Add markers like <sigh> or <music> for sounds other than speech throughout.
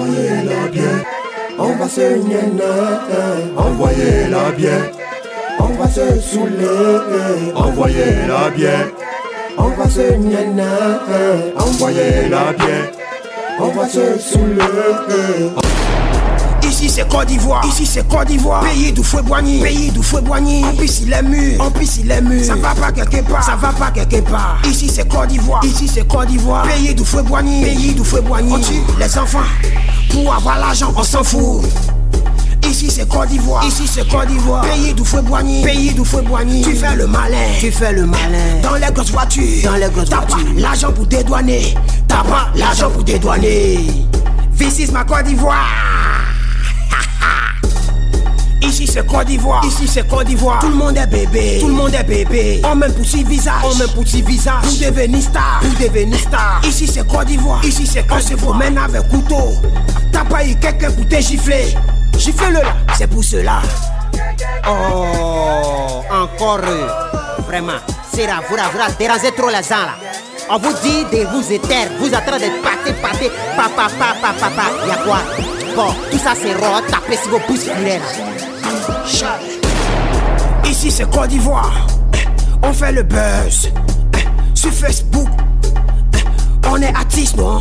envoyez-la bien. On va se gnaner, envoyez-la bien. On va se saouler, envoyez-la bien. On va se gnaner, envoyez-la bien. On va se saouler. Ici c'est Côte d'Ivoire, ici c'est Côte d'Ivoire, pays d'où fouet boigny, pays d'où fouet boigny. En plus il est mûr, en plus il est mûr. Ça va pas quelque part, ça va pas quelque part. Ici c'est Côte d'Ivoire, ici c'est Côte d'Ivoire, pays d'où fouet boigny, pays d'où fouet boigny. On tue les enfants pour avoir l'argent, on s'en fout. Ici c'est Côte d'Ivoire, ici c'est Côte d'Ivoire, pays d'où fouet boigny, pays d'où fouet boigny. Tu fais le malin, tu fais le malin. Dans les grosses voitures, dans les grosses voitures. Pas l'argent pour dédouaner, t'as pas l'argent pour dédouaner. This is ma Côte d'Ivoire. Ici c'est Côte d'Ivoire, ici c'est Côte d'Ivoire. Tout le monde est bébé, tout le monde est bébé. On même petit visage, on même petit visage. Pour devenir star, pour devenir star. Ici c'est Côte d'Ivoire, ici c'est Côte d'Ivoire. On se promène avec couteau. T'as pas eu quelqu'un pour te gifler. Gifle-le là, c'est pour cela. Oh, encore eux. Vraiment, c'est là, vous, vous dérangez trop les gens là. On vous dit de vous éteindre, vous êtes en train de pâter, pâter, papa, papa, papa. Y'a quoi? Bon, tout ça c'est rot, tapez sur vos pouces là. Ici c'est Côte d'Ivoire. On fait le buzz. Sur Facebook. On est artiste, non?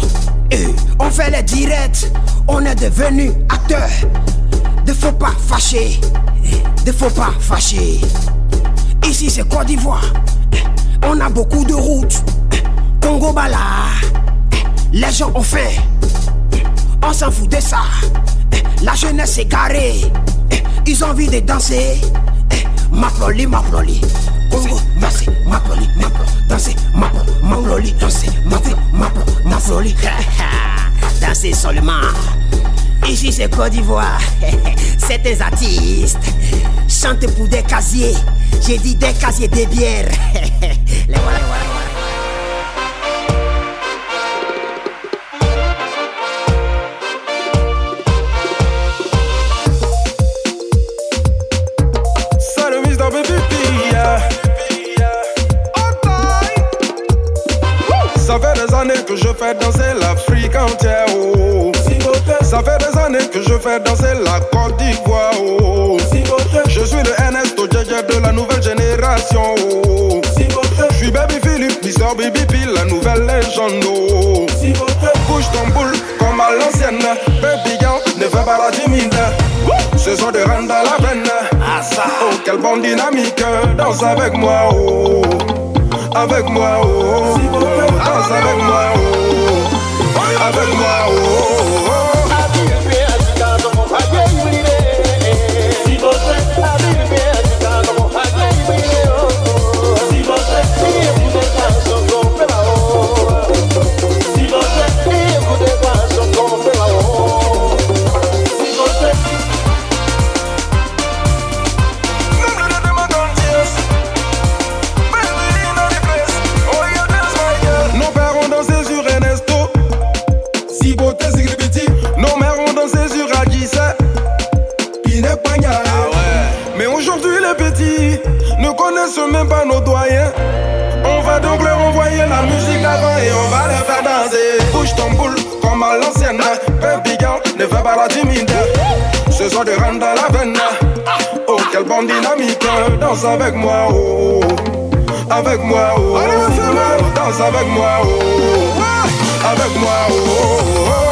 On fait les directs. On est devenu acteur. Ne faut pas fâcher. Ne faut pas fâcher. Ici c'est Côte d'Ivoire. On a beaucoup de routes. Congo Bala. Les gens ont faim. On s'en fout de ça. La jeunesse est garée. Ils ont envie de danser. Maploli, maploli. Congo, danser, maploli, maploli. Danser, maploli, danser, maploli, maploli. <laughs> Danser seulement. Ici c'est Côte d'Ivoire. <laughs> C'est des artistes. Chante pour des casiers. J'ai dit des casiers de bière. <laughs> Les voilà, les voilà. Des années que je fais danser l'Afrique entière. Oh. Ça fait des années que je fais danser la Côte d'Ivoire. Oh. Je suis le Ernesto Djedje de la nouvelle génération. Oh. Je suis Baby Philippe, Mister Baby P, la nouvelle légende. Oh. Bouge ton boule comme à l'ancienne. Baby girl, ne fais pas la timide. Ce sont des reines dans la veine. Oh, quelle bonne dynamique. Danse avec moi. Oh avec moi, oh, danse avec moi, oh, avec moi, oh. La timide. Ce soir de rentre dans la veine. Oh, quelle bonne dynamique. Danse avec moi, oh. Avec moi, oh. Danse avec moi, oh. Avec moi, oh.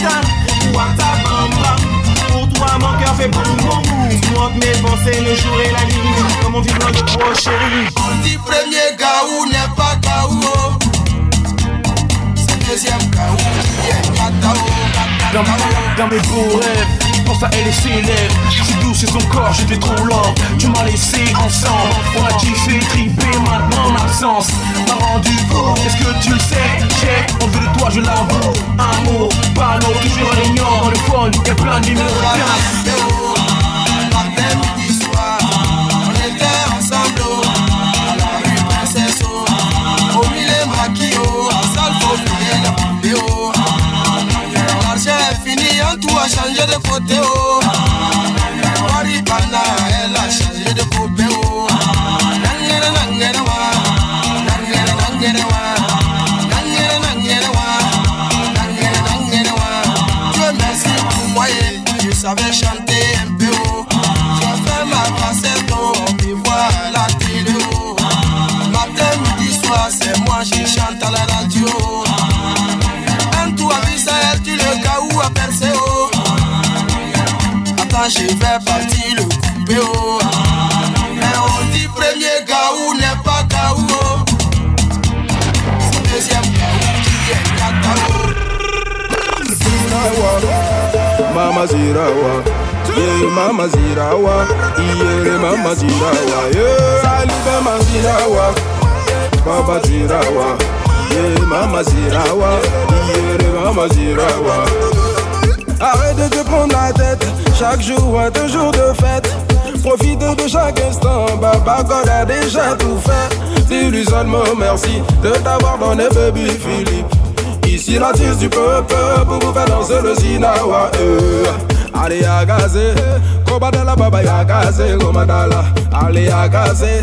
chan ta bambam Pour toi mon cœur fait boum boum Tu manques mes pensées le jour et la nuit Comme on vit loin de trop chérie. On dit premier gaou n'est pas gaou. C'est deuxième gaou qui est katao Dans mes beaux rêves pense à elle et ses lèvres. Si doux c'est son corps, j'étais trop lent. Tu m'as laissé ensemble. On a kiffé, tripé, maintenant en absence. M'a rendu fou, est-ce que tu le sais? J'ai envie de toi, je l'avoue. Un mot, pas l'autre, toujours un ignore. Dans le phone, y'a plein de numéros changé de côté oh. Maripana, elle a changé de coupé oh. Nangere, nangere, wa. Nangere, nangere, wa. Nangere, nangere, wa. Nangere, nangere, wa. Dieu merci pour moi, je savais Je vais partir le couper. Oh. Mais on dit premier gaou n'est pas gaou. oh. C'est deuxième gaou qui est. Mama Zirawa, yeah, Mama Zirawa, yeah, Mama Zirawa, yeah, Ali Mama Zirawa, Baba Zirawa, yeah, Mama Zirawa, yeah, Mama Zirawa. Arrête de te prendre la tête, chaque jour est un jour de fête. Profite de chaque instant, Baba God a déjà tout fait. Dis-lui merci de t'avoir donné baby Philippe. Ici l'artiste du peuple pour vous faire danser le Zinawa. euh. Allez à gazer, Kobadala Baba ya gazer, Gomadala. Allez à gazer,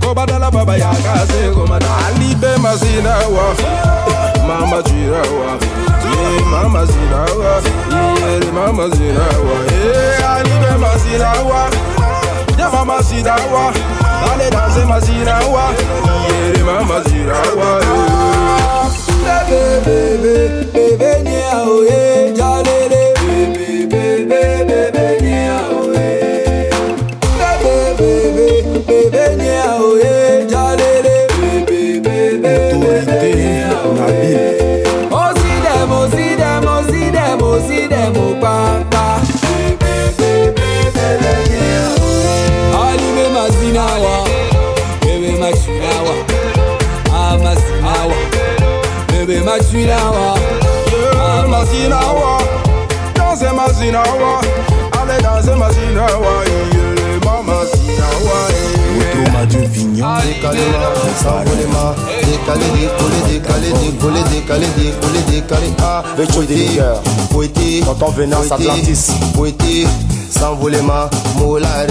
Kobadala Baba ya gazer. Ali Bema Zinawa, Mama Jirawa. Yeah, Mama Zinawa, yeah, Mama Zinawa. Yeah, Ali Bema Zinawa. Yeah, Mama Zinawa. Allez danser ma Zinawa, yeah, Mama Zinawa. Yeah. Bébé, bébé, bébé, nia, oh, eh, jalele. Bébé, bébé, bébé, nia, oh, eh. Bébé, bébé, bébé, nia, oh, eh, jalele. Bébé, bébé, bébé, nia, oh, Mazinawa Yeah, Mazinawa, danse Mazinawa, allez danse Mazinawa, yeah, mama Zinawa, yeah. Thomas du Vignon Décalé, s'envolema, décalé, décollé, décalé, décollé, décalé, décollé, décalé. Ah. Poété, Tonton Venance Atlantis. Poété, s'envolema, molare,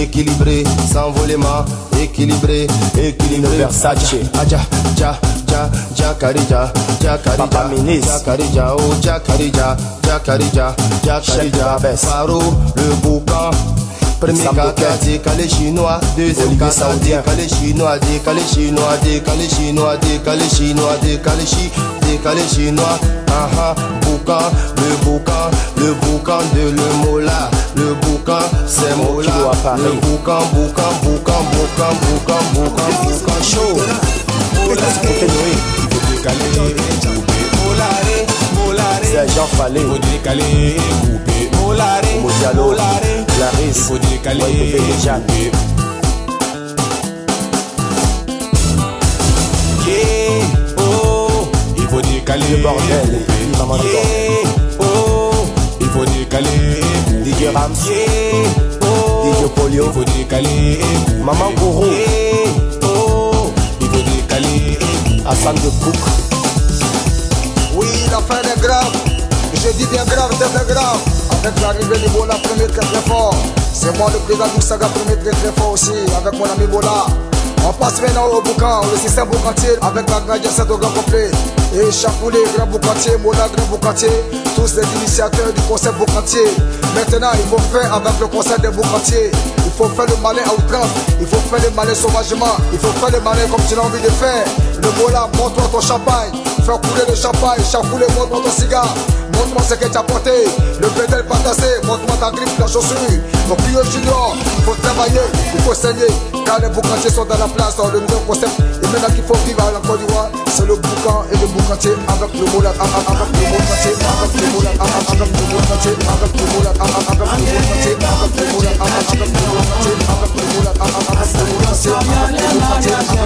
équilibré, s'envolema, équilibré, équilibré. Versace. Aja, ja, ja, ja, karija, ja, karija. Papa Minis. Ja, karija, oh, ja, karija, ja, karija, ja, Chef de karija. Babes. Faro, le boucan. Premier caca, décalé chinois. Deuxième caca, décalé chinois, décalé chinois, décalé chinois, décalé chinois, décalé chi, décalé chinois. Ah ah, boucan, le boucan, le boucan de le mola. Le boucan, c'est mola. Le boucan, boucan, boucan, boucan, boucan, boucan, boucan chaud. Côté Noé. Sergent Fallé. Modialo. Clarisse. Moïse Bébé Jeanne. Le bordel. Et puis Maman de Bordel. Il faut décaler. DJ Rams. DJ Polio. Il faut décaler. Maman Gourou. Décaler. Hassan de Cook. Oui, la fin est grave. Je dis bien grave, très grave. Avec l'arrivée du Bola, premier très très fort. C'est moi le président du Saga, premier très très fort aussi. Avec mon ami Bola. On passe maintenant au boucan, le système boucantier avec la grande set au grand complet. Et Chapoulé, grand boucantier, Mola, grand boucantier, tous les initiateurs du concept boucantier. Maintenant, il faut faire avec le concept des boucantiers. Il faut faire le malin à outrance, il faut faire le malin sauvagement, il faut faire le malin comme tu l'as envie de faire. Le mot montre-toi ton champagne, faire couler le champagne, chafouler, montre-toi ton cigare montre-moi ce que t'as porté. Le pédale pas tassé, montre-moi ta grippe, ta chaussure. Ton pieux junior, faut travailler, il faut saigner. Car les boucantiers sont dans la place, dans le nouveau concept. Et maintenant qu'il faut vivre à la Côte d'Ivoire, c'est le boucan et le boucantier avec le mot avec le mot avec le avec le mot avec le mot avec le avec le mot avec le mot avec le avec le avec le avec le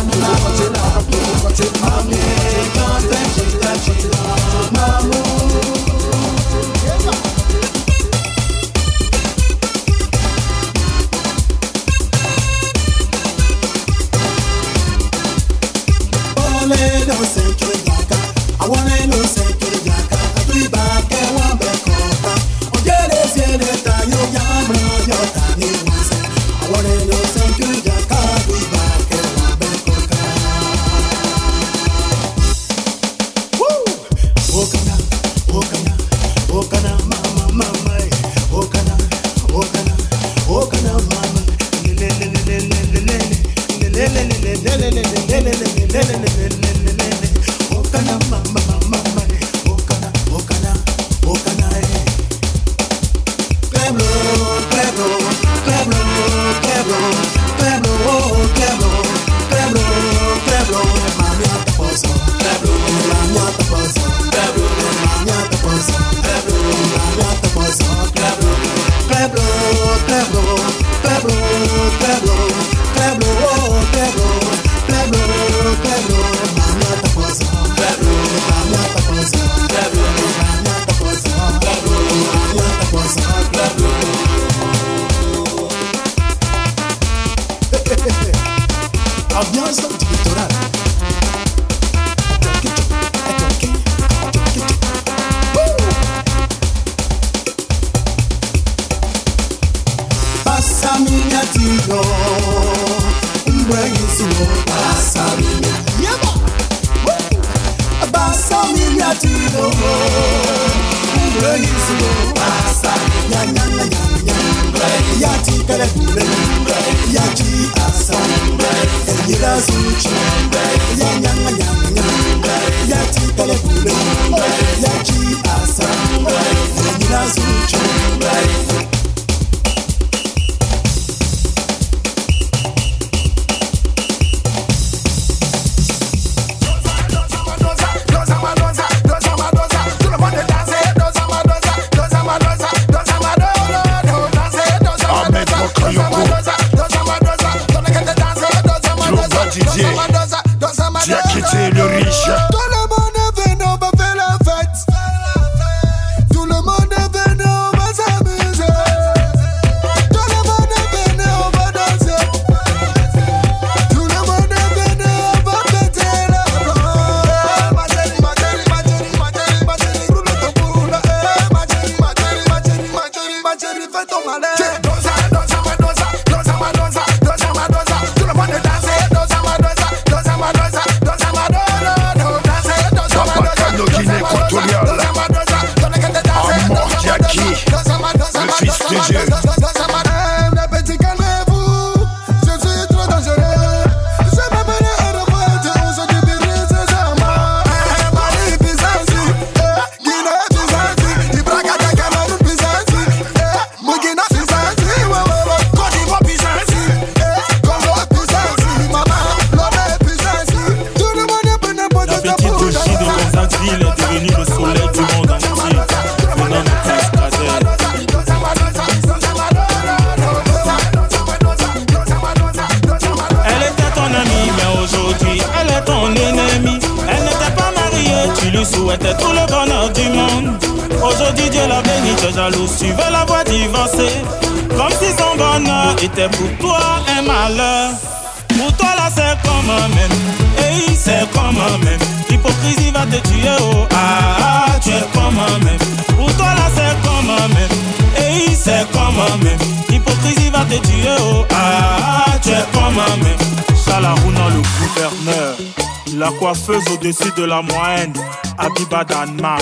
au-dessus de la moyenne, Abiba Danmas.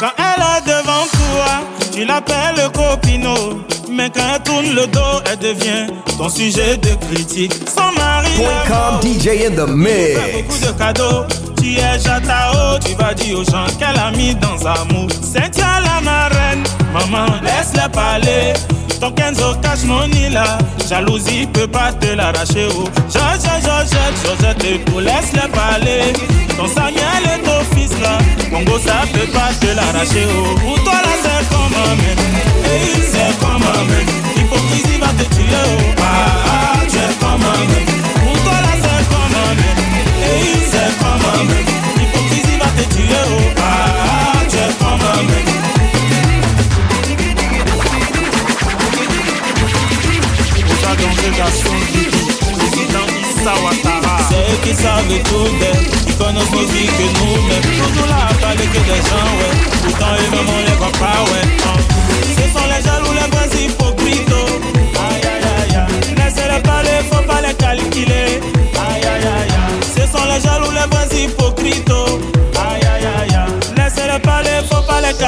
Quand elle est devant toi, tu l'appelles copino. Mais quand elle tourne le dos, elle devient ton sujet de critique. Sans mari, DJ. Beaucoup de cadeaux tu es Jatao, tu vas dire aux gens qu'elle a mis dans sa mousse. Cynthia la marraine, maman, laisse-la parler. Ton Kenzo cache mon là, jalousie peut pas te l'arracher. Oh. Georgette, Georgette, et pour laisse-la parler. Ton Samuel est ton fils là, Congo ça peut pas te l'arracher. Oh. Pour toi là c'est comme un mec, hey, c'est comme un mec. L'hypocrisie va te tuer. Oh. Ah, ah, tu. Va te tuer. Oh. Ah, ah, tu es comme un mec. Osa dans le garçon du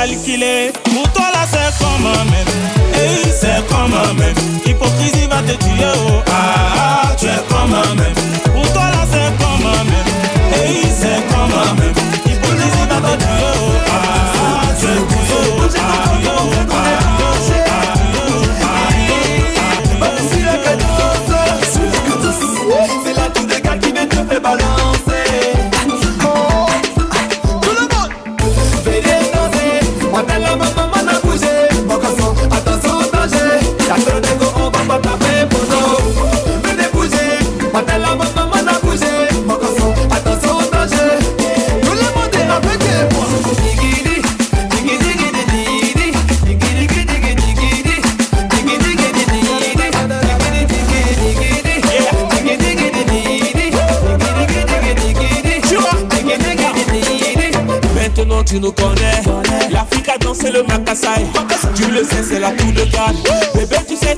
calculer. Pour toi là c'est comme un même. Hey, c'est comme un même. Hypocrisie va te tuer. Oh.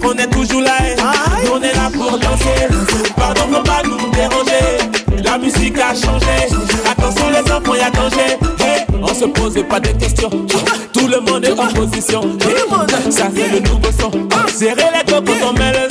Qu'on est toujours là. Nous, On est là pour danser. Pardon faut pas nous déranger. La musique a changé. Attention les enfants y'a danger. Hey, On se pose pas de questions. Tout le monde est en position. Hey, Ça c'est le nouveau son. Serrez les quand on met le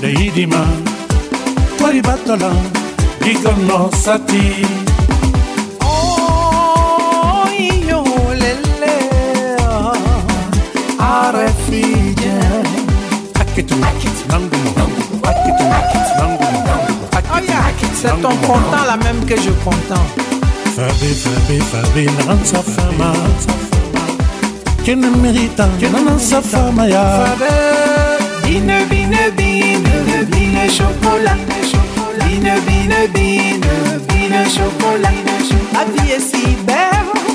Mida yidima Uri batalan Igol no sati. Oh, io lele. Are figlie. Akitu Nangumo Akitu Nangumo Oh yeah, c'est ton content la même que je content. Fabi Fabi Fabi Nansa fama. Kene merita Kene nansa fama ya. Bine, bine, bine, bine, vine ciocolată bine, bine, bine, bine, ciocolată Adie si bevo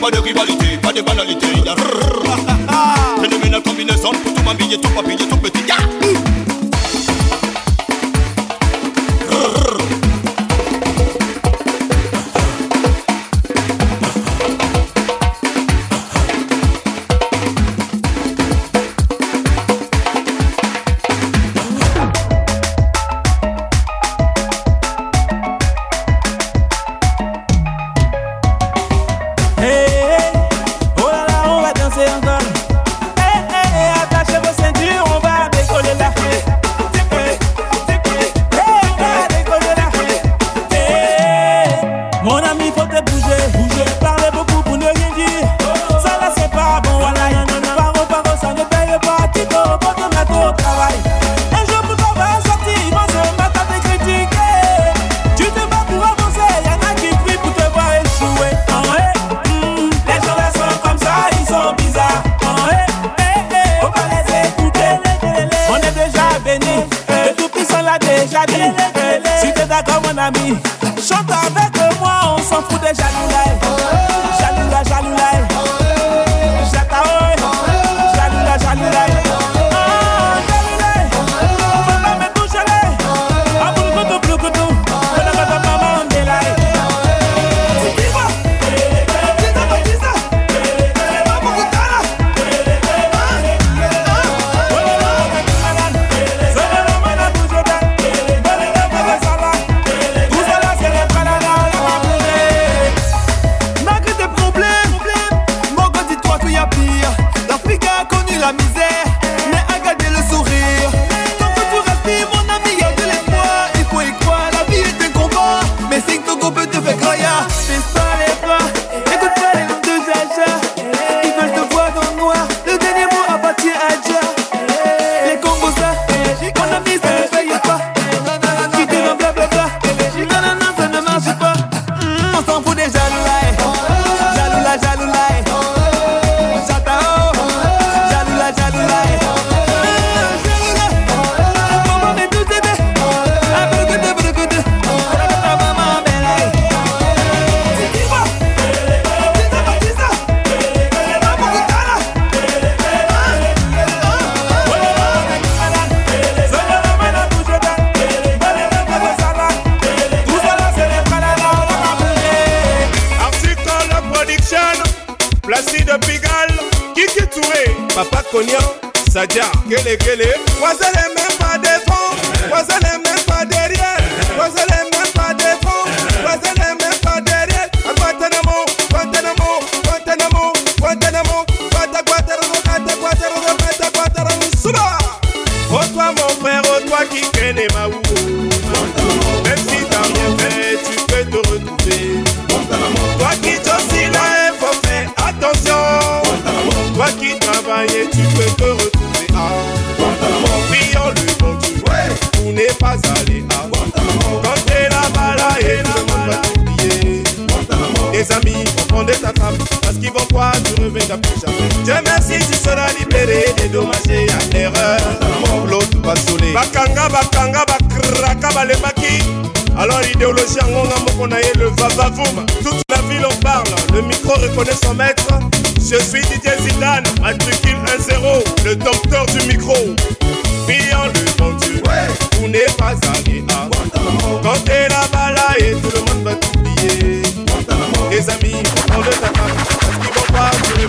pas de rivalité, pas de banalité. Phénoménal combinaison pour tout m'habiller, tout papiller, tout péter. pleasure in life.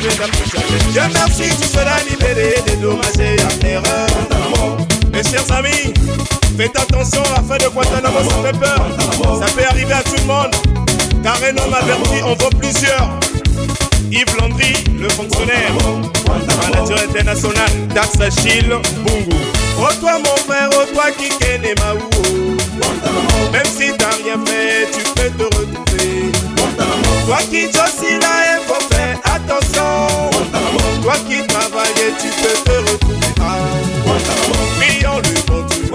Je merci, tu seras libéré des dommages et affaires. Mes chers amis, faites attention afin de Guantanamo, ça fait peur. Ça peut arriver à tout le monde. Car un homme averti en vaut plusieurs. Yves Landry, le fonctionnaire, manager international, Dax Achille, Bungu. Oh toi mon frère, oh toi qui connais Maou. Même si t'as rien fait, tu peux te retrouver. Toi qui Josila est attention. Toi qui travaillais, tu peux te retrouver Prions le bon Dieu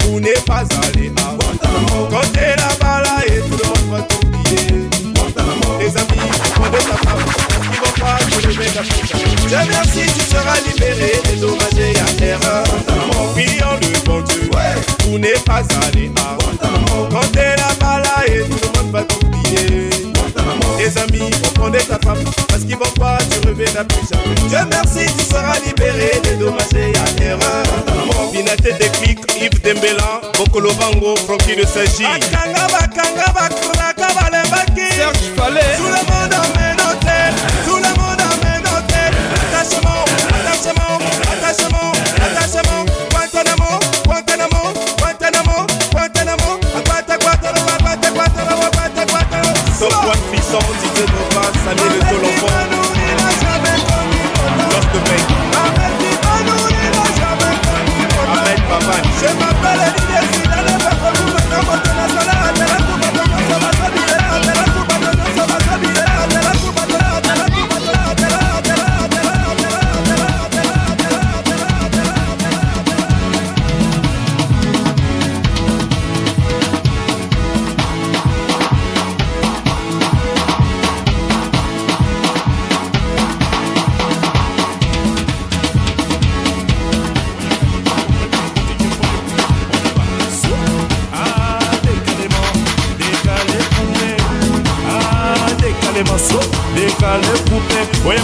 pour ne pas aller à Quand t'es là-bas et tout le monde va t'oublier. Tes amis vont pas te lever ta Dieu tu seras libéré, à terre. Pas Quand t'es là-bas tout le monde va t'oublier. tes amis, comprendre ta femme, parce qu'ils vont pas te rêver la plus Dieu merci, tu seras libéré, dédommagé à erreur. Binate de clic, Yves Dembela, Bokolo Bango, Francky de Saji. Bakanga, bakanga, bakraka, balembaki. Serge Palais. Tout le monde en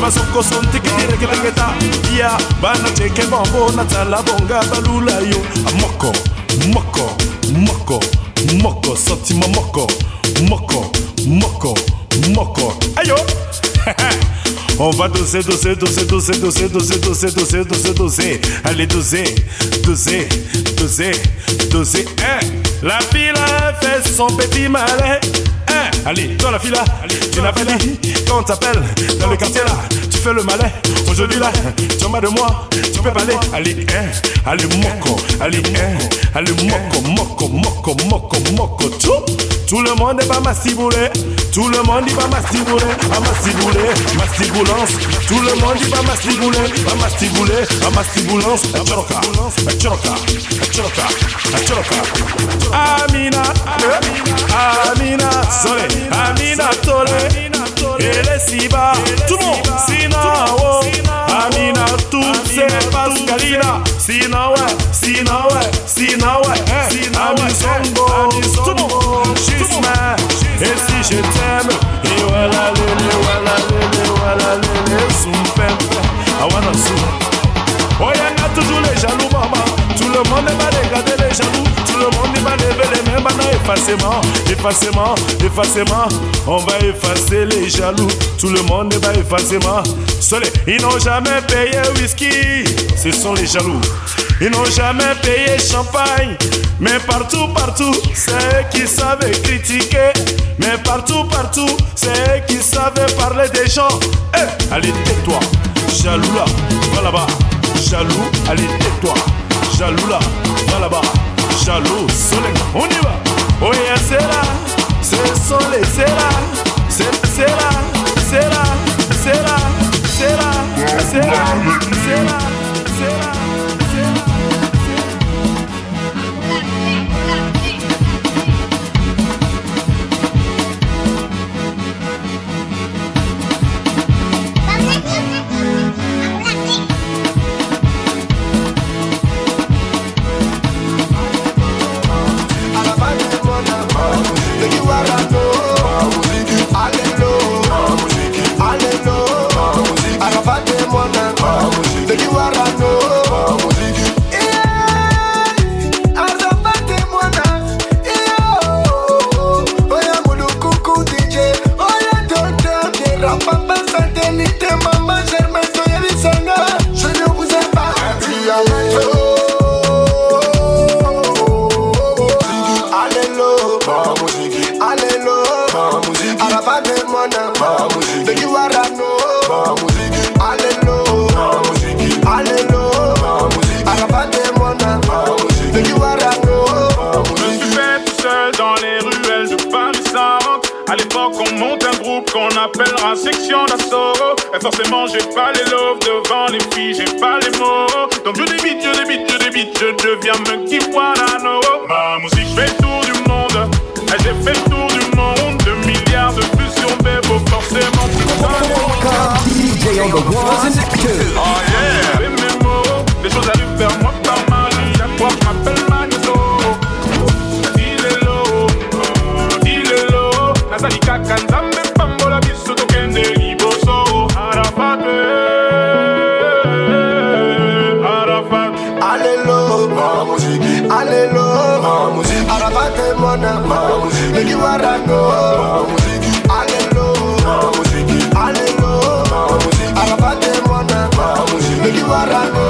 oye masoko sontikirekeleketa ya bana ceke bombo natala bonga balula yo moko moko moko moko sentiment moko moko moko moko ayo On va doser, doser, doser, doser, doser, doser, doser, doser, doser, doser. Allez, doser, doser, doser, doser. Hein. La fille a fait son petit malin. Hein. Allez, toi la fille là, tu n'as pas dit quand on t'appelle dans le quartier là, tu fais le malin. Aujourd'hui là, tu en bas de moi, tu peux parler. Allez, hein, allez, moko, allez, hein, allez, moko, moko, moko, moko, moko, tout. Tout le monde est pas mastiboulé, tout le monde dit pas mastiboulé, pas mastiboulé, mastiboulance. Tout le monde dit pas mastiboulé, pas mastiboulé, pas mastiboulance. Achoroka, achoroka, achoroka, achoroka. Amina, Amina, Sole, Amina Tole, elle est si bas, tout le monde, Sinao, Amina, tout c'est Pascalina, Sinawe, Sinawe, Sinawe, Ami Songo, tout le monde, Chisma, et si je t'aime, et voilà lele, voilà lele, voilà lele, Sumpempe, Awana Sumpe. Oh, y en a toujours les jaloux, maman. Tout le monde va regarder les jaloux. Le monde va lever les mains maintenant. Effacement, effacement, effacement. On va effacer les jaloux. Tout le monde va effacement. Soleil, ils n'ont jamais payé whisky. Ce sont les jaloux. Ils n'ont jamais payé champagne. Mais partout, partout, c'est eux qui savent critiquer. Mais partout, partout, c'est eux qui savent parler des gens. Eh, allez, tais-toi. Jaloux là, va là-bas. Jaloux, allez tais-toi. Jaloux là, va là-bas. Jaloux, soleil, on y va. Oh yeah, c'est là, ce sont les c'est là, c'est c'est là, c'est là, c'est là, c'est là, c'est là, c'est là, c'est là, you around. De Warano, Allélo, Allélo, Araba de Mona, Begi Warano. Je suis fait tout seul dans les ruelles de Paris Sainte. À l'époque, on monte un groupe qu'on appellera section d'assaut. Et forcément, j'ai pas les loves devant les filles, j'ai pas les mots. Donc je débite, je débite, je débite, je deviens Monkey Guarano. Ma musique fait le tour du monde. J'ai fait le tour surveille pour forcément DJ on Les oh choses arrivent vers moi par magie. M'appelle Magneto? Dilelo, dilelo. Nazali. Arafat, eh, Arafat. Alelo, ma musique. Alelo, ma musique. Arafat est mon ami. Ma musique. Le ma. Paco.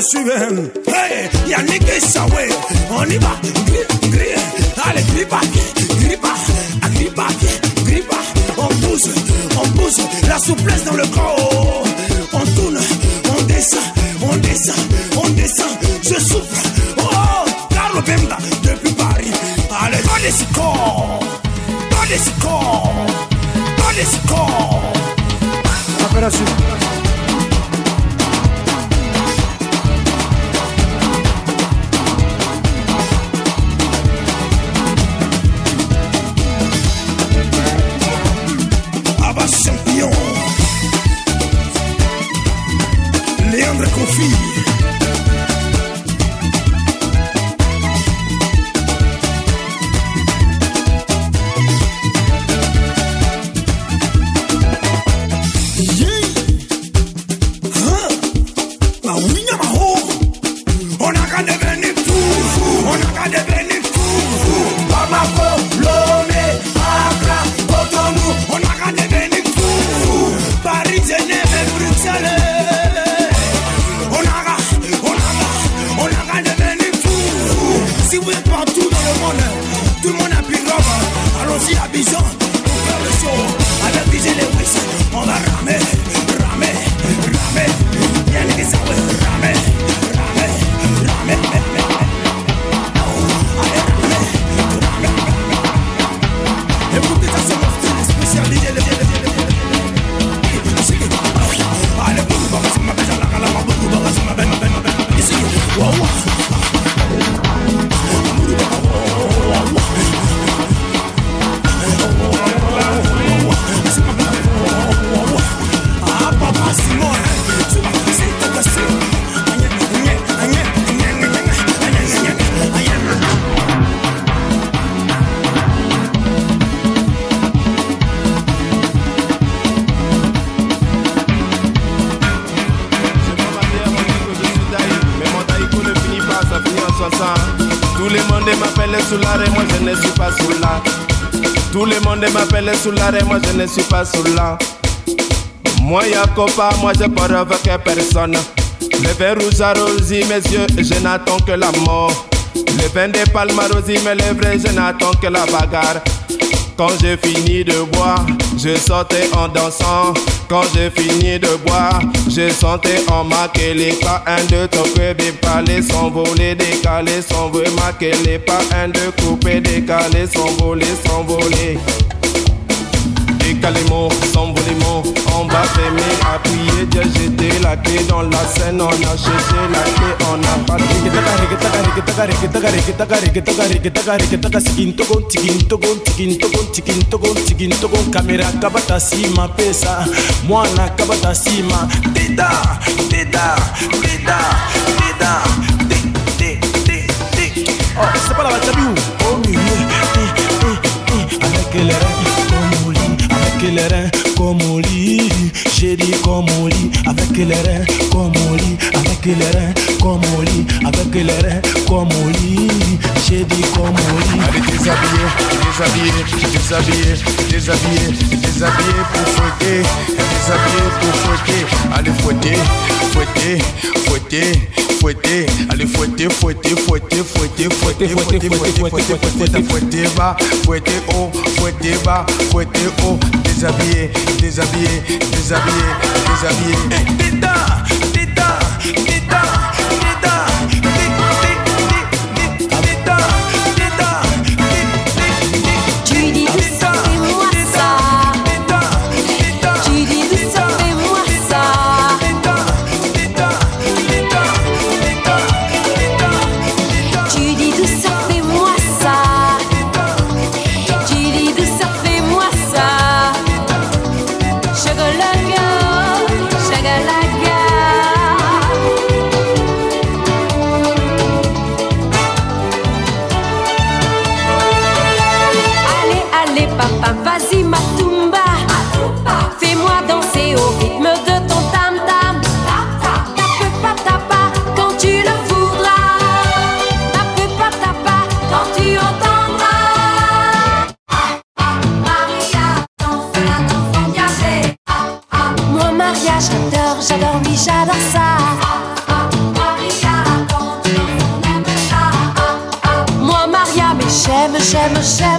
Affaire suivante. Hey, Yannick et Sawé, on y va. Gris, gris. Allez, gripa, gripa, gripa, gripa. On pousse, on pousse. La souplesse dans le corps. On tourne, on descend, on descend, on descend. Je souffre. Oh. Carlo Bemba, depuis Paris. Allez, donne les scores. Donne les scores. Donne les scores. Affaire suivante. Abba sous l'arrêt, moi je ne suis pas sous là. Moi y'a copain, moi je pars avec personne. Le verre rouge arrosi mes yeux, je n'attends que la mort. Le vin des palmes arrosi mes lèvres, je n'attends que la bagarre. Quand j'ai fini de boire, je sortais en dansant. Quand j'ai fini de boire, je sentais en maquillé pas un de ton bébé parler, s'envoler, décaler, s'envoler, maquiller pas un de couper, décaler, s'envoler, s'envoler. Décaler mon, s'envoler mon, on va fermer, appuyer, Dieu jeter la clé dans la scène, on a cherché la clé, on a pas kamera kabata sima pesa. Mwana kabata sima. Deda deda deda deda de- de- de- de. Oh, c'est pas la Eh, eh, eh, avec les règles Avec les reins comme au lit, j'ai dit comme au lit. Avec les reins comme au lit, avec les reins comme au lit, avec les reins comme au lit, j'ai dit comme au lit. Allez déshabiller, déshabiller, déshabiller, déshabiller, déshabiller pour fouetter, déshabiller pour fouetter. Allez fouetter, fouetter, fouetter. Fouetter, allez fouetter, fouetter, fouetter, fouetter, fouetter, fouetter, fouetter, fouetter, fouetter, fouetter, bas, fouetter haut, fouetter bas, fouetter haut, déshabillé, déshabillé, déshabillé, déshabillé. Déda, déda, déda, déda, déda, déda. j'adore, oui, j'adore ça. Moi, Maria, mais j'aime, j'aime, j'aime.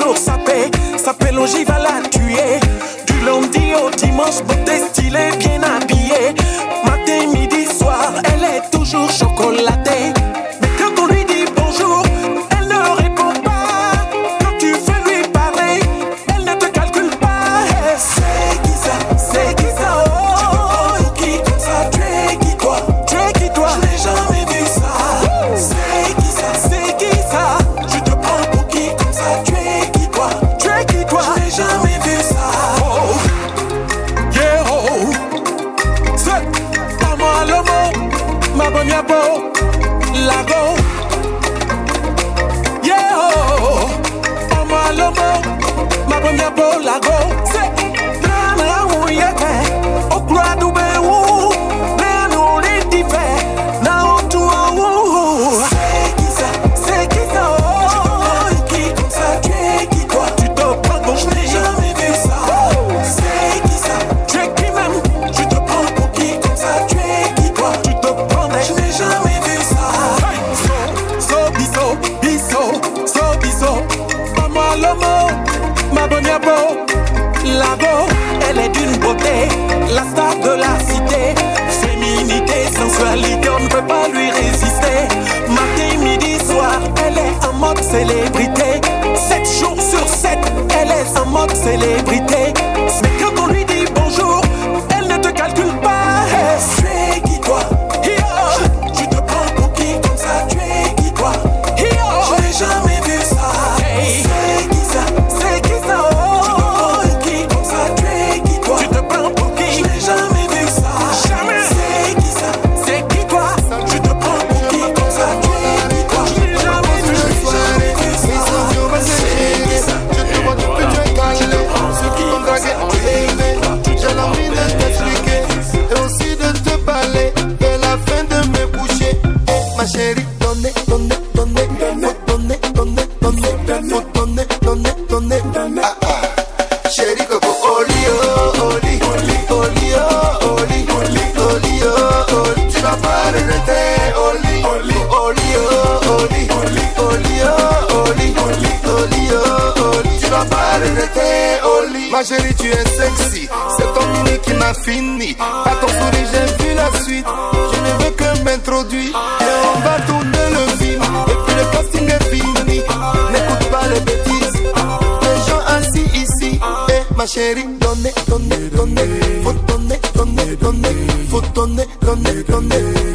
jour sapé, sapé l'ogive va la tuer. Du lundi au dimanche, beauté stylée, bien habillée. Matin, midi, soir, elle est toujours chaude. sheri donde donde donde donde donde donde donde donde donde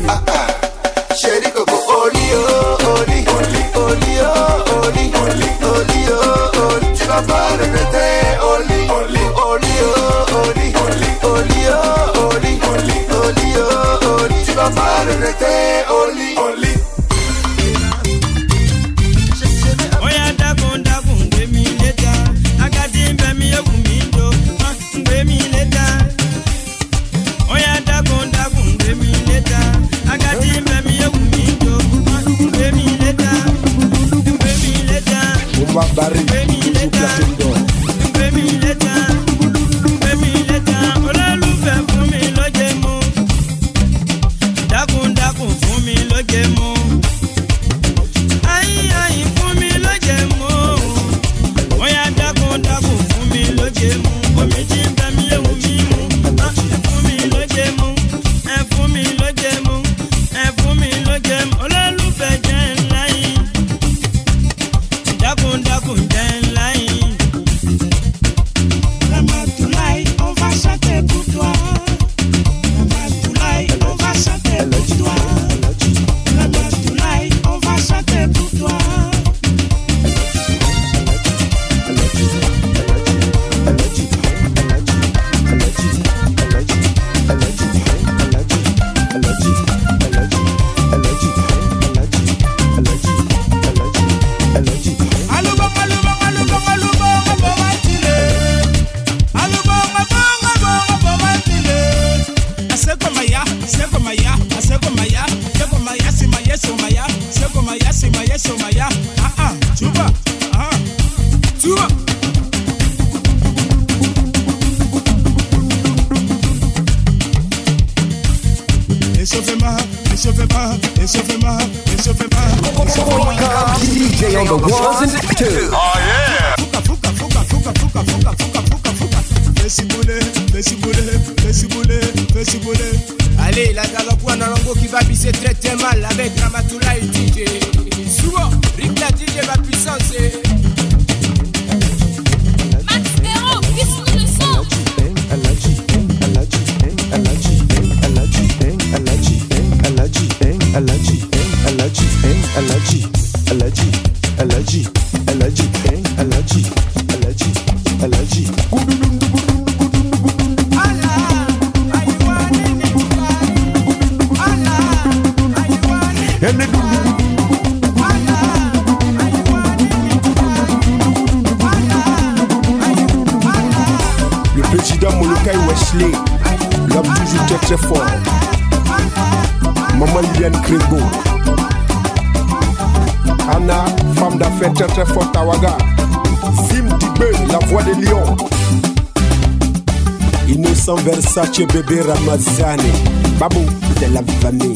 Versace, Bebe Ramazani, Babu Della Famille.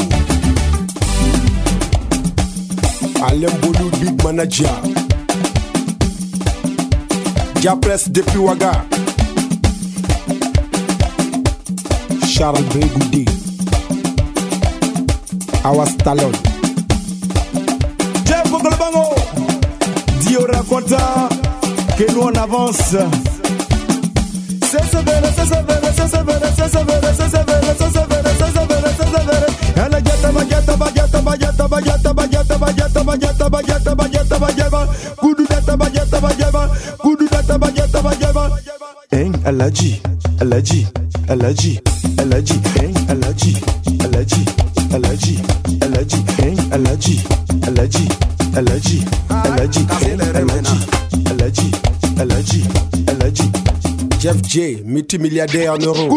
Alain Boulou, Big Manager. Japres depuis Waga. Charles Bregoudi. Awas Talon. Jeff Kokolobango. Dio raconta que nous on avance. Alaji, Alaji, Alaji, Alaji. DJ, multimilliardaire en euros.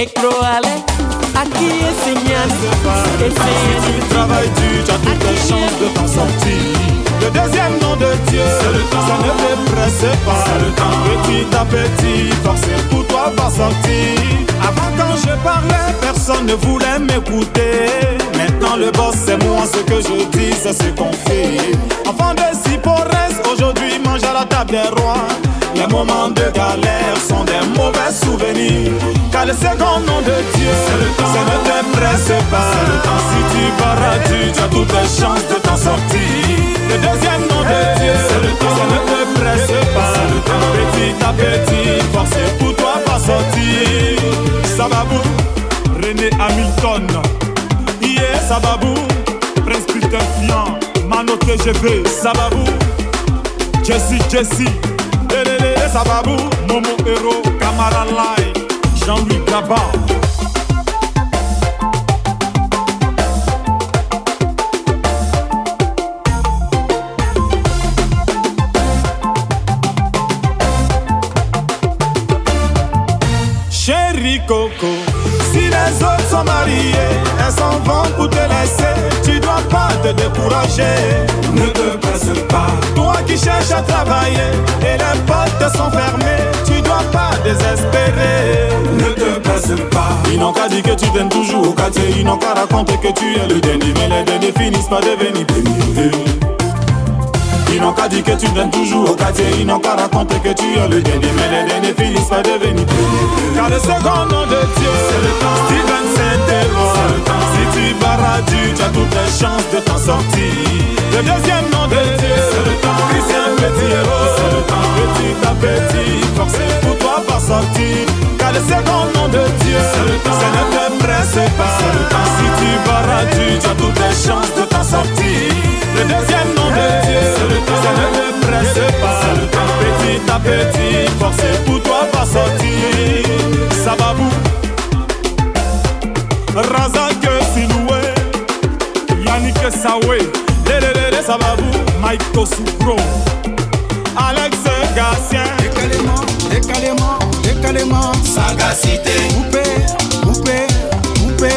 Ekroale, aki esenyane, esenyane. Si tu travailles dur, tu as toutes les chances de t'en sortir. Le deuxième nom de Dieu, ça ne te presse pas. Petit à petit, forcer pour toi va sortir. Avant quand je parlais, personne ne voulait m'écouter. Maintenant le boss c'est moi, ce que je dis c'est ce qu'on fait. Enfant de Sipores, aujourd'hui mange à la table des rois. Les moments de galère sont des mauvais souvenirs. Car le second nom de Dieu, ça ne te presse pas. Si tu barres tu as toutes les chances de t'en sortir. Le deuxième nom de Dieu, ça ne te presse pas. Petit à petit, forcer pour toi va sortir. Sababou, René Hamilton. Yeah, Sababou, Prince Peter Fian, Mano TGV, Sababou, Jesse Jesse, Sababou, Momo Hero, Camara Lai, Jean-Louis Gabard. Coco, les autres sont mariés, elles s'en vont pour te laisser. Tu dois pas te décourager, ne te presse pas. Toi qui cherches à travailler et les portes sont fermées, tu dois pas désespérer, ne te presse pas. Ils n'ont qu'à dire que tu t'aimes toujours au quartier, ils n'ont qu'à raconter que tu es le dernier, mais les derniers finissent par devenir premier. Ils n'ont qu'à dire que tu donnes toujours. Au quartier Ils n'ont qu'à raconter que tu es le dernier. Mais les derniers finissent par devenir premiers Car le second nom de Dieu C'est le temps. Steven Saint-Éloi. Si tu barras tu as toutes les chances de t'en sortir. Le deuxième nom de Dieu C'est le temps. Christian Petit Héros Petit à petit Forcer pour sortir Car le second nom de Dieu C'est le temps. Ça ne te presse pas C'est le temps. Si tu barras tu as toutes les chances de t'en sortir. Le deuxième nom de Dieu C'est le temps. Ça ne te presse pas C'est le temps. Petit à petit Forcer pour toi va sortir Sababou Razak Siloué Yannick Sawe Lelelele Sababou Mike Tosoukro Alex Gatien Décalément, décalément, décalément Sagacité. Coupé, coupé, coupé.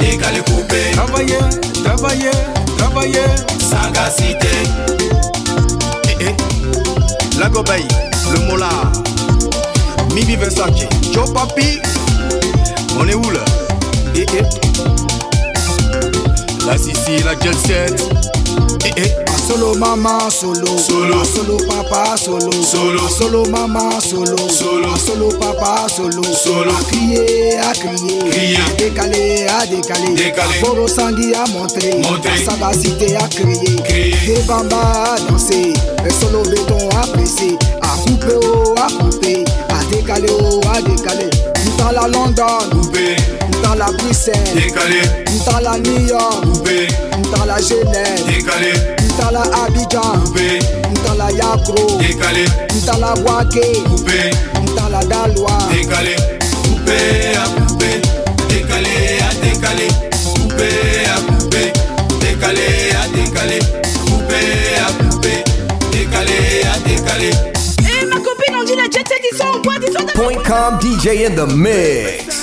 Décalé coupé. Travailler, travailler, travailler. Sagacité. Eh eh. La Gobaï, le Mola. Mimi Versace, Joe Papi. On est où là? Eh eh. La Sissi, la Jet Set Eh eh Solo mama solo. Solo. solo papa solo. Solo. solo mama solo. Solo. solo papa solo. Solo. à crier à crier. Crier. à décaler à décaler. Décaler. Boro Sangui à montrer Montrer. la sagacité à crier Crier. et Bamba à danser le solo béton à presser à couper oh à couper à décaler oh à décaler dans la London. Coupé, dans la Bruxelles. Décalé, dans la New York. Coupé, dans la Genève. Décalé, dans la Abidjan. Coupé, dans la Yakro décalé, dans la Boaké coupé, dans la Daloa. Décalé, coupé à coupé, décalé à décalé, coupé à coupé, décalé à décalé, coupé à coupé, décalé à décalé. Eh ma copine, on dit les jet set, ils sont en boîte, ils sont Point com DJ in the mix.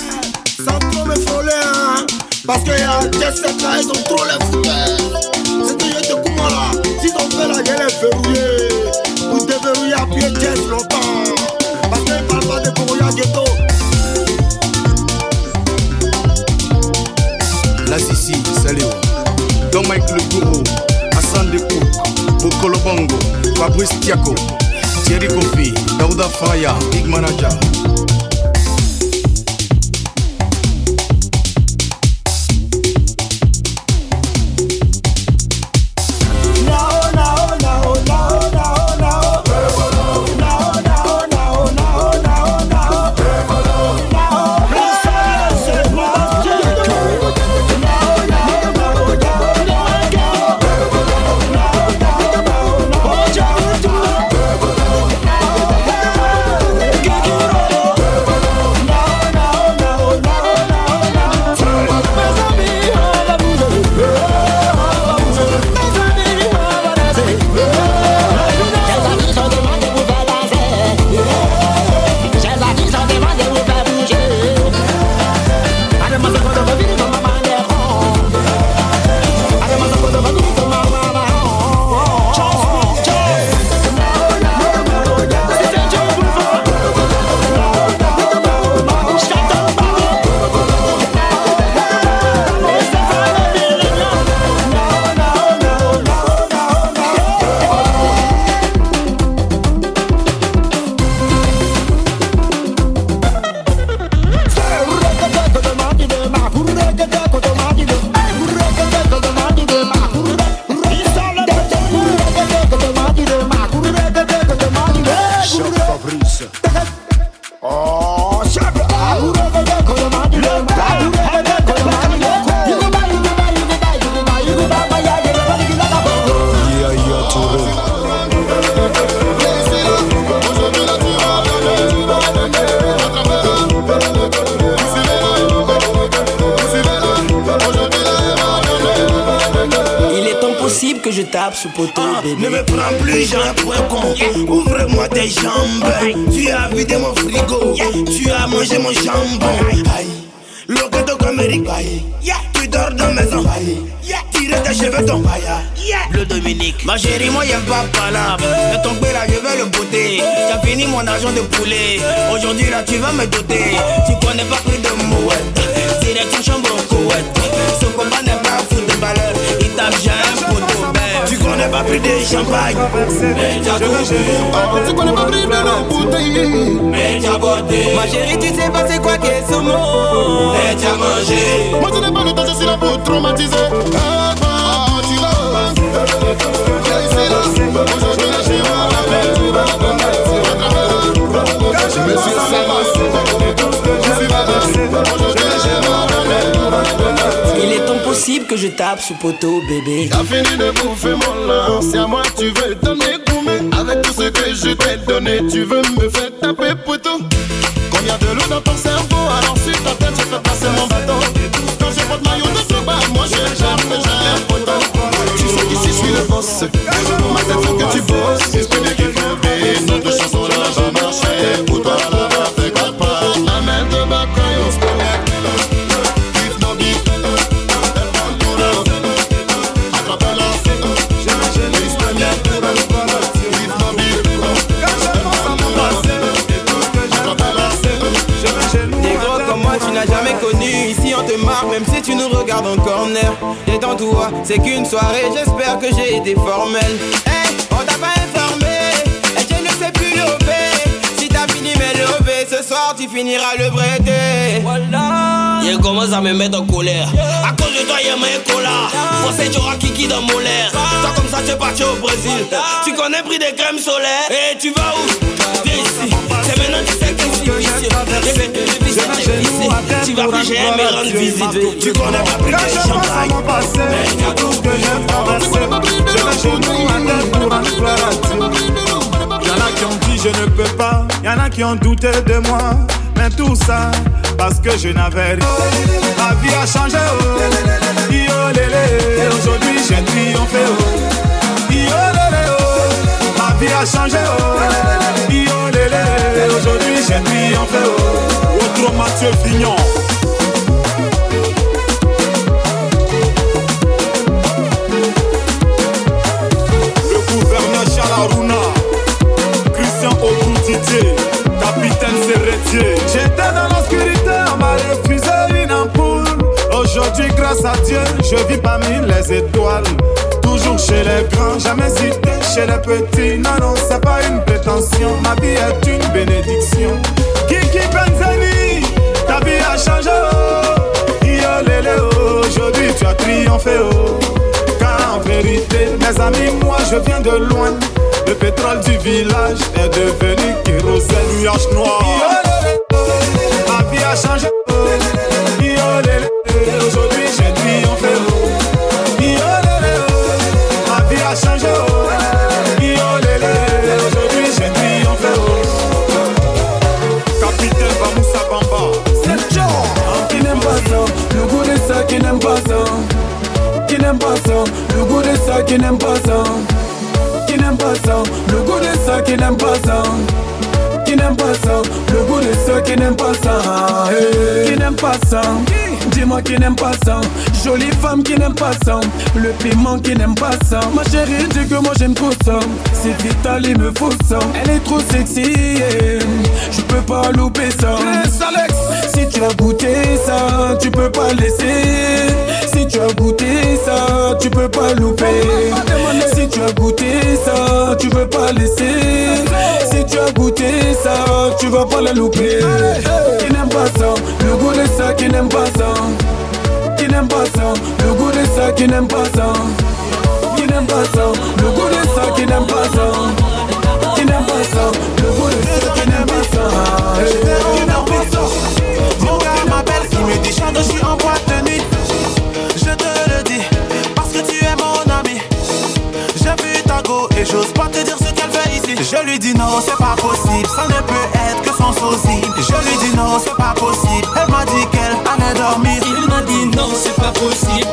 Sans trop me frôler, hein. Parce que y'a des sept là, ils ont trop les fouteurs. Là. S'ils ont fait la gueule, est verrouillée. Vous déverrouillez à pied jazz longtemps. Parce qu'ils parlent pas de verrouillage ghetto. La Sissi, salut. Don Mike le gourou, Hassan Dekou, Bokolo Bongo, Fabrice Tiako, Thierry Kofi, Daouda Faya, Big Manager. Bébé. Ne me prends plus, j'ai un point con. Ouvre-moi tes jambes. Tu as vidé mon frigo. Tu as mangé mon jambon. Aïe. Locato Amérique. Tu dors dans la maison. Tire tes cheveux, ton Bleu Dominique. Ma chérie, moi, j'aime pas palabre. Mais ton père là, je vais le botter. Tu as fini mon argent de poulet. Aujourd'hui, là, tu vas me doter. Tu connais pas plus de mouette. Direction chambre en couette. Ce combat n'est pas foot de valeur. Il tape j'ai un connais pas plus de champagne. Mais t'as touché. Tu connais pas prix de la bouteille Mais t'as. Ma chérie, tu sais pas c'est quoi qu'est ce mot. Mais t'as mangé. Moi je n'ai pas le temps, je suis là pour traumatiser Ah, ah, tu vas C'est là, aujourd'hui là, je la tu vas suis là, je vais Impossible que je tape ce poteau, bébé. T'as fini de bouffer mon lin, c'est à moi tu veux donner gourmet. Avec tout ce que je t'ai donné, tu veux me faire taper poteau. Combien de l'eau dans ton cerveau, alors sur ta tête je fais passer mon bâton. Quand je porte maillot de ce moi j'ai jamais un poteau. Tu sais qu'ici je suis le boss, ma tête faut que tu bosses toi, c'est qu'une soirée. J'espère que j'ai été formel. Hey, on t'a pas informé. Et je ne sais plus lever. Si t'as fini mes levées, ce soir, tu finiras le breté. Voilà. Il commence à me mettre en colère. À cause de toi, il y a mes colas. Français, tu auras kiki dans mon l'air. Toi, comme ça, tu es parti au Brésil. Tu connais pris des crèmes solaires. Et tu vas où? Viens ici. C'est maintenant que tu sais que je suis Tu vas plus jamais me rendre visite. Tu connais pas pris des champagne. Mais t'as tout que j'ai traversé. Je vais chez nous à tête pour un Y'en a qui ont dit je ne peux pas, y'en a qui ont douté de moi. Mais tout ça, parce que je n'avais rien. Ma vie a changé, oh. Yo lélé, aujourd'hui j'ai triomphé, oh. Yo lélé, vie a changé, oh. Yo, aujourd'hui j'ai triomphé, oh. Autre Mathieu Vignon. Le gouverneur Chalaruna, Christian Oboutitier, capitaine Serretier. J'étais dans l'obscurité, on m'a refusé une ampoule. Aujourd'hui, grâce à Dieu, je vis parmi les étoiles toujours chez les grands, jamais cité chez les petits. Non, non, c'est pas une prétention, ma vie est une bénédiction. Kiki Benzani, ta vie a changé, oh. Yo, lélé, oh. aujourd'hui tu as triomphé, oh. Car en vérité, mes amis, moi je viens de loin. Le pétrole du village est devenu kérosène, nuage noir. Oh. Ma vie a changé. qui n'aime pas ça, qui n'aime pas ça, le goût de ça, qui n'aime pas ça, qui n'aime pas ça, le goût de ça, qui n'aime pas ça, hey. qui n'aime pas ça. Dis-moi qui n'aime pas ça, jolie femme qui n'aime pas ça, le piment qui n'aime pas ça. Ma chérie dit que moi j'aime trop ça, c'est vital il me faut ça. Elle est trop sexy, je peux pas louper ça. Alex, si tu as goûté ça, tu peux pas laisser tu as goûté ça, tu peux pas louper. Si tu as goûté ça, tu veux pas laisser. Si tu as goûté ça, tu vas pas la louper. Qui n'aime pas ça, le goût de ça, qui n'aime pas ça. Qui n'aime pas ça, le goût de ça, qui n'aime pas ça. Qui n'aime pas ça, le goût de ça, qui n'aime pas ça. Qui n'aime pas ça, le goût de ça, qui n'aime pas ça. Qui n'aime pas ça, mon gars m'appelle, qui me dit je suis en boîte. Je lui dis non, c'est pas possible. Ça ne peut être que son sosie. Je lui dis non, c'est pas possible. Elle m'a dit qu'elle allait dormir. Il m'a dit non, c'est pas possible.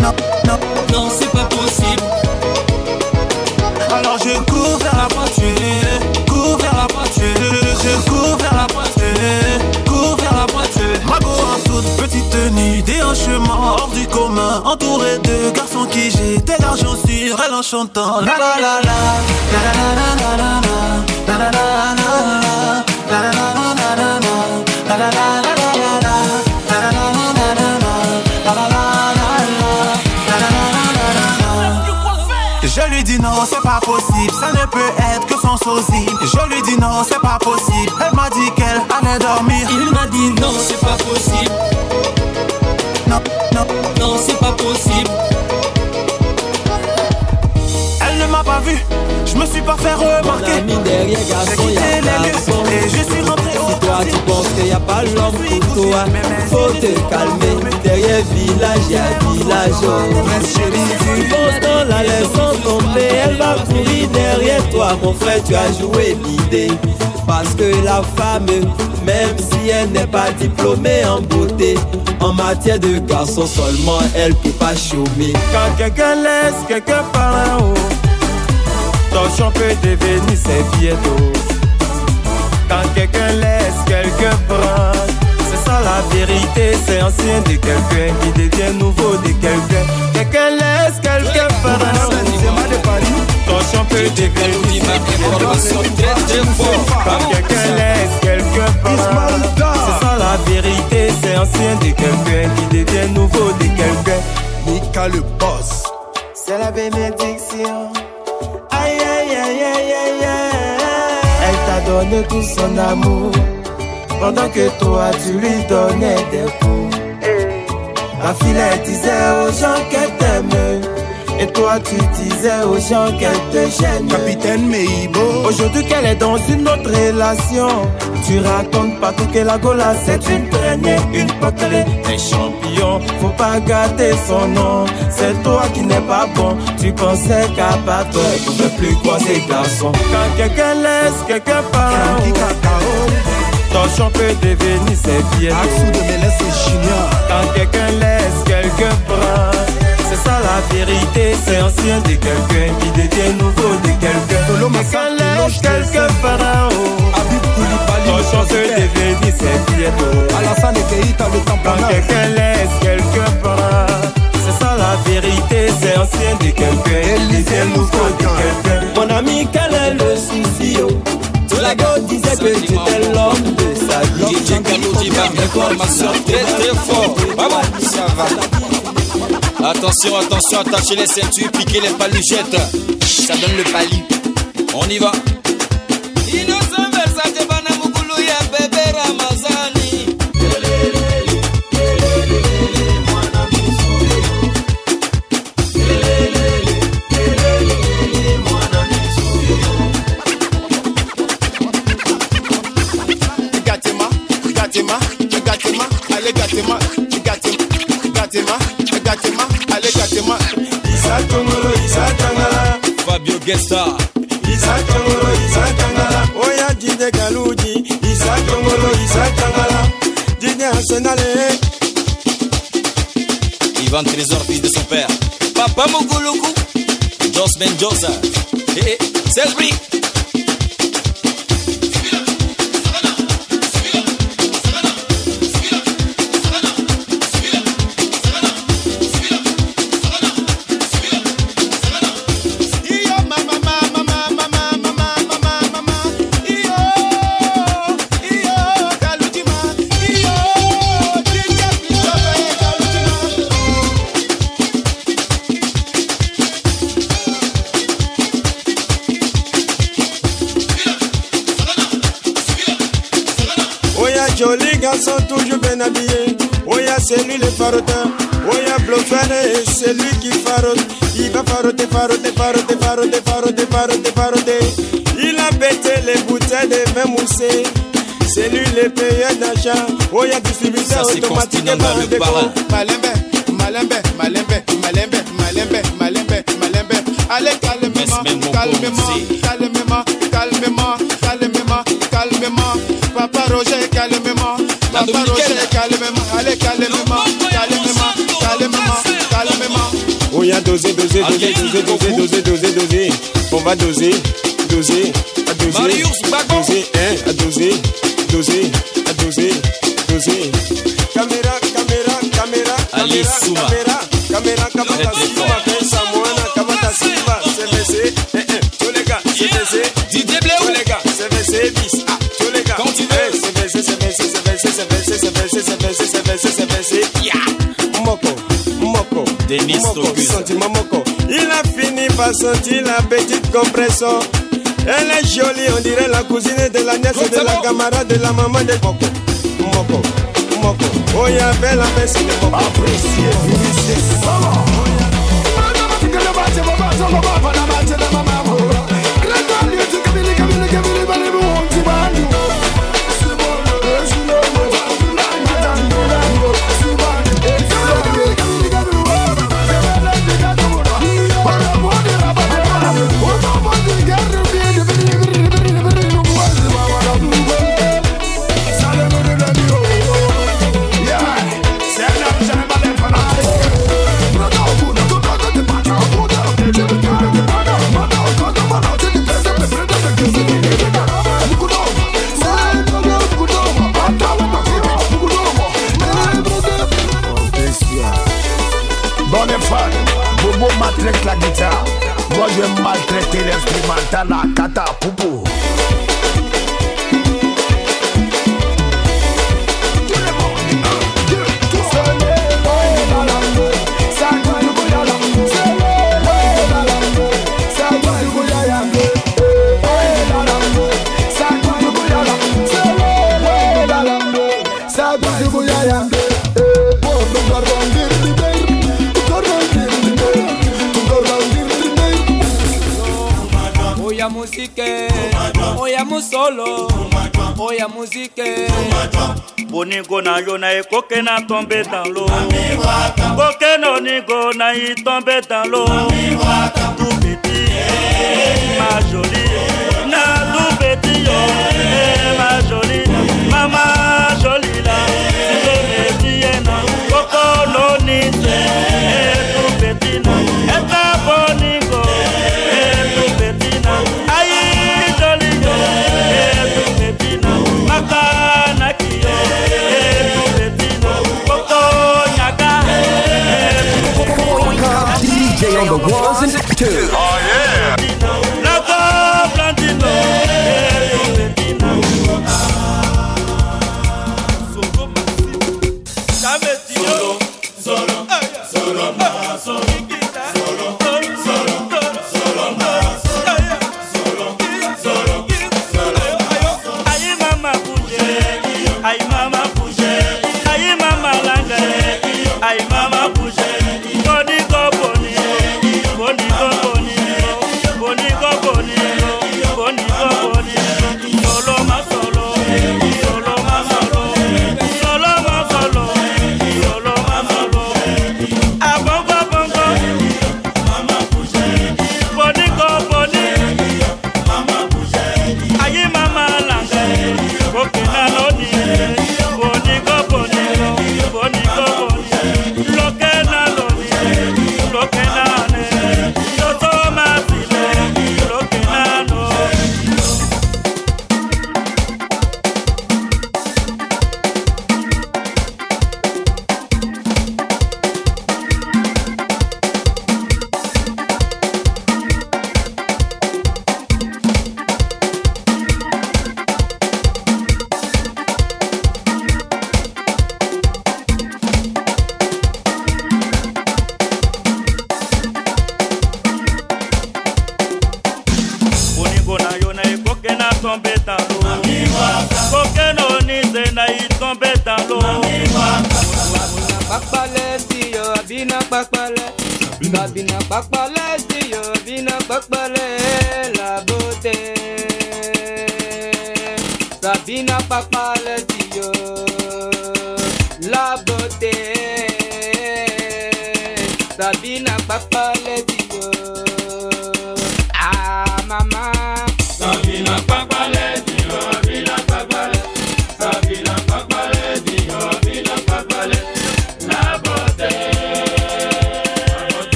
Non, non, non, c'est pas possible. Alors je cours vers la voiture. Cours vers la voiture. Je cours vers la voiture. Cours vers la voiture. Ma go en toute petite chemin hors du commun Entouré de garçons qui j'étais l'argent sur elle en chantant La la la la Je lui dis non, c'est pas possible, ça ne peut être que son sosie. Je lui dis non, c'est pas possible, elle m'a dit qu'elle allait dormir. Il m'a dit non, c'est pas possible. Non, non, non, c'est pas possible. Elle ne m'a pas vu, je me suis pas fait remarquer. Mon ami derrière garçon, J'ai y quitté a les lieux et je suis rentré au Si toi tu penses qu'il n'y a pas l'homme pour toi, faut te calmer. Derrière village, il y a village. Tu penses dans la laissant tomber, elle va courir derrière toi. Mon frère, tu as joué l'idée. Parce que la femme, même si elle n'est pas diplômée en beauté, en matière de garçon seulement, elle peut pas chômer. Quand quelqu'un laisse quelqu'un par en haut, ton champ peut devenir ses bientôt. Quand quelqu'un laisse quelqu'un prendre, c'est ça la vérité, c'est ancien de quelqu'un qui devient nouveau de quelqu'un. Quelqu'un laisse quelqu'un par Ton champ peut devenir Information très très fort. Quand quelqu'un laisse quelqu'un prendre, c'est ça la vérité, c'est ancien de quelqu'un qui devient nouveau de quelqu'un. Mika le boss. C'est la bénédiction. Aïe aïe aïe aïe aïe aïe. Elle t'a donné tout son amour. Pendant que toi tu lui donnais des coups. La fille elle disait aux gens qu'elle t'aime. Et toi tu disais aux gens qu'elle te gêne. Capitaine Meibo. Aujourd'hui qu'elle est dans une autre relation. Tu racontes partout que la Gola c'est une traînée, une potelée, un champion. Faut pas gâter son nom. C'est toi qui n'es pas bon. Tu pensais qu'à part toi, elle pouvait plus croiser garçon. Quand quelqu'un laisse quelqu'un par en haut, ton champ peut devenir ses pieds. de Mélès et Junior. Quand quelqu'un laisse quelqu'un prendre, c'est ça la vérité, c'est ancien de quelqu'un qui devient nouveau de quelqu'un. Laisse quelqu'un par en haut, ton champ peut devenir ses pieds. Alassane Keita, le Quand tamponnage. quelqu'un laisse quelqu'un prendre, c'est ça la vérité, c'est ancien de quelqu'un qui devient nouveau de quelqu'un. Mon ami, quel est le souci? Oh? Tout la go disait que tu étais l'homme de sa vie. DJ Kalou Diva, information très très fort. Maman, ça va. Attention, attention, attachez les ceintures, piquez les paluchettes. Ça donne le pali. On y va. Gatema, Gatema, Gatema, Gatema, Gatema, Gatema, Gatema. Isa Tongolo, Isa Tangala, Fabio Gesta. Isa Tongolo, Isa Tangala, Oya Jide Galuji, Isa Tongolo, Isa Tangala, Jide Arsenale, Ivan Trésor, fils de son père. Papa Muguluku. Jos Mendoza. Eh, eh, Selby. Iyo bien habillé, Oya c'est lui le faroteur, Oya bluffé c'est lui qui farote, il va faroter, faroter, faroter, faroter, faroter, faroter, faroter. Il a pété les bouteilles de vin moussé. C'est lui le payeur d'achat. Oya distributeur Ça, c'est automatique et le par parrain. Malembe, malembe, malembe, malembe, malembe, malembe, malembe. Allez calmement, calmement, calmement, calmement, calmement, calmement. Papa Roger, calmement. Dominicaine. Calmement. Allez calmement, calmement, calmement, calmement. Oya doser, doser, doser, doser, doser, doser, doser, doser. On va doser, doser, à doser. Marius Bago. Doser, hein, à doser, doser, à doser, doser. Caméra, caméra, caméra, caméra, Souma. caméra, caméra, Très, Denis. Il a fini par sentir la petite compression. Elle est jolie, on dirait la cousine de la nièce de la camarade de la maman de Moko. Moko, Moko. Oh, il y avait la baisse de Moko. Appréciez, finissez, ça Bon Maltraite la guitare. Moi je maltraiter l'instrumental à kata poupou. oya musolo oya muzike. Boningo na yo na ye koke na tombe dan lo koke na oningo na ye tombe dan lo tu peti eh, ma joli na tu peti yo. Ma joli mama joli la si to peti ye na koko lo ni te. Eh, on the ones and twos. Oh yeah.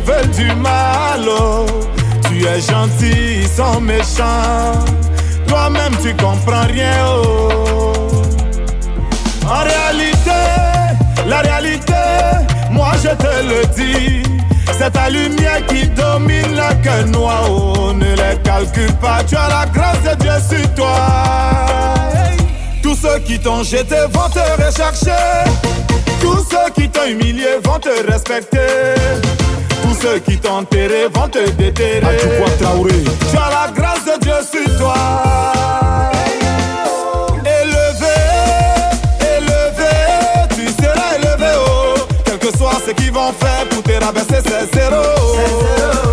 Veulent du mal. oh. Tu es gentil, ils sont méchants. Toi-même, tu comprends rien. oh. En réalité, la réalité, moi je te le dis. C'est ta lumière qui domine le cœur noir. Oh, ne les calcule pas, tu as la grâce de Dieu sur toi. Tous ceux qui t'ont jeté vont te rechercher. Tous ceux qui t'ont humilié vont te respecter. Ceux qui t'ont enterré vont te déterrer. Tu as la grâce de Dieu sur toi. Élevé, élevé, tu seras élevé, oh. Quel que soit ce qu'ils vont faire pour te rabaisser, c'est zéro. Élevé,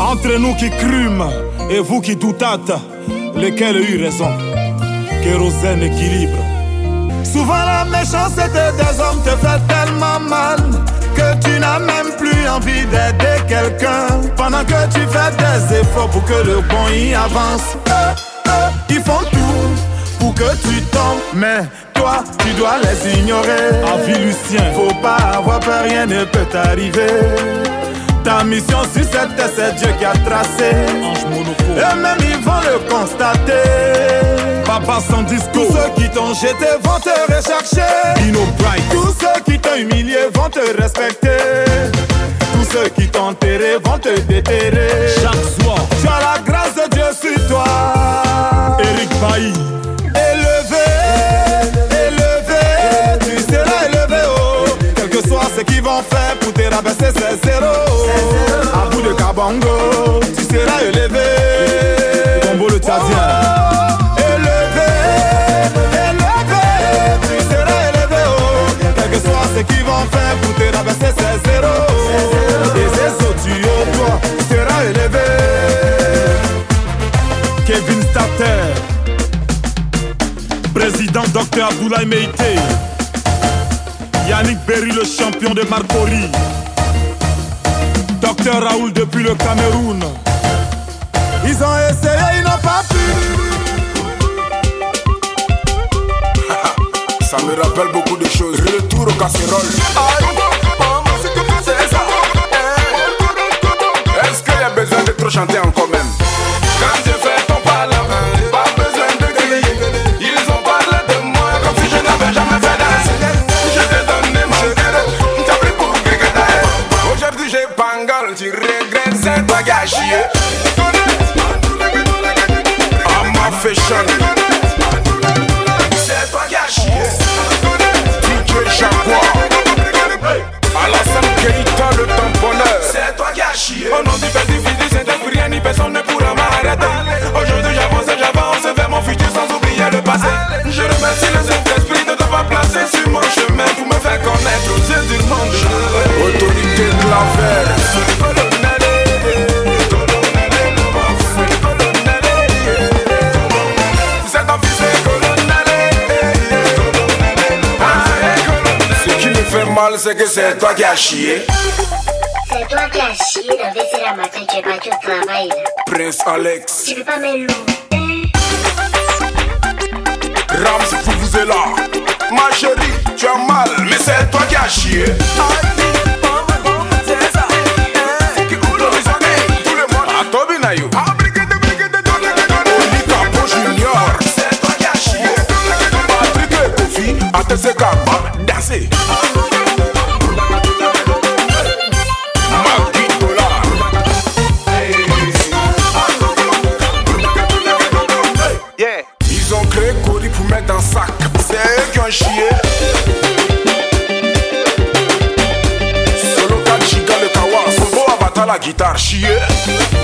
Entre nous qui crûmes et vous qui doutâtes, lequel a eu raison? Kérosène équilibre. Souvent la méchanceté des hommes te fait tellement mal que tu n'as même plus envie d'aider quelqu'un pendant que tu fais des efforts pour que le bon y avance. Eux, eux, ils font tout pour que tu tombes, mais toi tu dois les ignorer. Avis Lucien, faut pas avoir peur, rien ne peut t'arriver. Ta mission sur cette terre, c'est Dieu qui a tracé. Et même ils vont le constater. Papa sans discours. Tous ceux qui t'ont jeté vont te rechercher. Dino Bright. Tous ceux qui t'ont humilié vont te respecter. Tous ceux qui t'ont enterré vont te déterrer. Chaque soir. Tu as la grâce de Dieu sur toi. Eric Bailly. Élevé, élevé, tu seras élevé, oh. Quel que soit ce qu'ils vont faire c'est zéro. À bout de Kabongo, tu seras élevé. Combo le Tchadien. Élevé, élevé, tu seras élevé, oh. Quel que soit ce qu'ils vont faire pour te rabaisser, c'est zéro. Et c'est ça, tu es toi, tu seras élevé. Kevin Stater. Président Dr Abdoulaye Meïté Yannick Berry le champion de Marcory Raoul depuis le Cameroun Ils ont essayé, ils n'ont pas pu <laughs> Ça me rappelle beaucoup de choses. Retour au casserole. Est-ce c'est que c'est toi qui as chié. C'est toi qui as chié la vaisselle à matin, tu es au travail. Prince Alex. Tu peux pas me. Rams, vous vous êtes là. Ma chérie, tu as mal, mais c'est toi qui as chié. Ah, Tout la guitare. Chié.